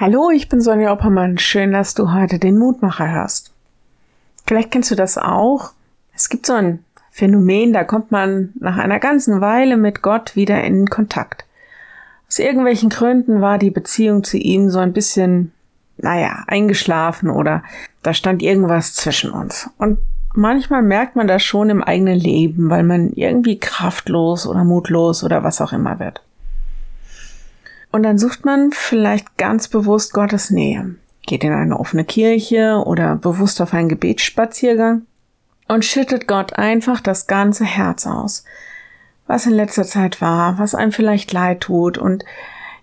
Hallo, ich bin Sonja Oppermann. Schön, dass du heute den Mutmacher hörst. Vielleicht kennst du das auch. Es gibt so ein Phänomen, da kommt man nach einer ganzen Weile mit Gott wieder in Kontakt. Aus irgendwelchen Gründen war die Beziehung zu ihm so ein bisschen, naja, eingeschlafen oder da stand irgendwas zwischen uns. Und manchmal merkt man das schon im eigenen Leben, weil man irgendwie kraftlos oder mutlos oder was auch immer wird. Und dann sucht man vielleicht ganz bewusst Gottes Nähe, geht in eine offene Kirche oder bewusst auf einen Gebetsspaziergang und schüttet Gott einfach das ganze Herz aus, was in letzter Zeit war, was einem vielleicht leid tut und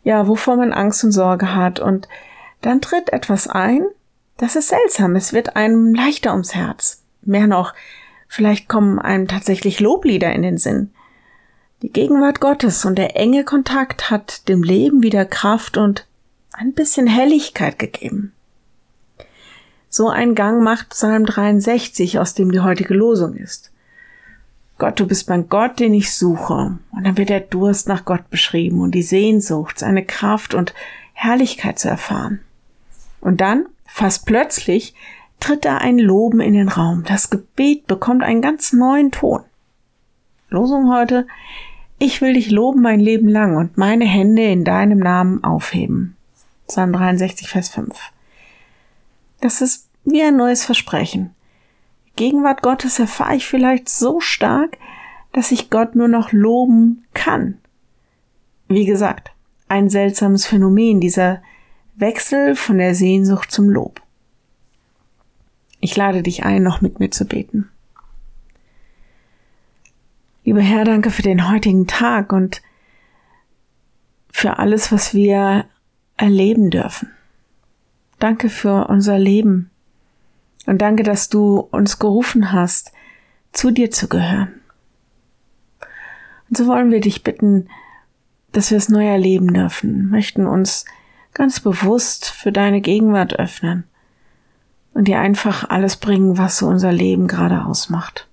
ja, wovor man Angst und Sorge hat und dann tritt etwas ein, das ist seltsam, es wird einem leichter ums Herz. Mehr noch, vielleicht kommen einem tatsächlich Loblieder in den Sinn. Die Gegenwart Gottes und der enge Kontakt hat dem Leben wieder Kraft und ein bisschen Helligkeit gegeben. So ein Gang macht Psalm 63, aus dem die heutige Losung ist. Gott, du bist mein Gott, den ich suche. Und dann wird der Durst nach Gott beschrieben und die Sehnsucht, seine Kraft und Herrlichkeit zu erfahren. Und dann, fast plötzlich, tritt da ein Loben in den Raum. Das Gebet bekommt einen ganz neuen Ton. Losung heute. Ich will dich loben mein Leben lang und meine Hände in deinem Namen aufheben. Psalm 63, Vers 5. Das ist wie ein neues Versprechen. Gegenwart Gottes erfahre ich vielleicht so stark, dass ich Gott nur noch loben kann. Wie gesagt, ein seltsames Phänomen, dieser Wechsel von der Sehnsucht zum Lob. Ich lade dich ein, noch mit mir zu beten. Lieber Herr, danke für den heutigen Tag und für alles, was wir erleben dürfen. Danke für unser Leben und danke, dass du uns gerufen hast, zu dir zu gehören. Und so wollen wir dich bitten, dass wir es neu erleben dürfen, möchten uns ganz bewusst für deine Gegenwart öffnen und dir einfach alles bringen, was so unser Leben gerade ausmacht.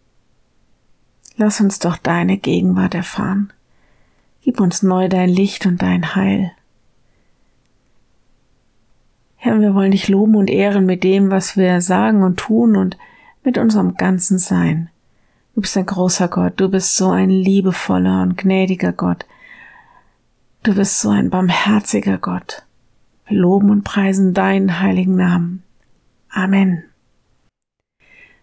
Lass uns doch deine Gegenwart erfahren. Gib uns neu dein Licht und dein Heil. Herr, wir wollen dich loben und ehren mit dem, was wir sagen und tun und mit unserem ganzen Sein. Du bist ein großer Gott, du bist so ein liebevoller und gnädiger Gott. Du bist so ein barmherziger Gott. Wir loben und preisen deinen heiligen Namen. Amen.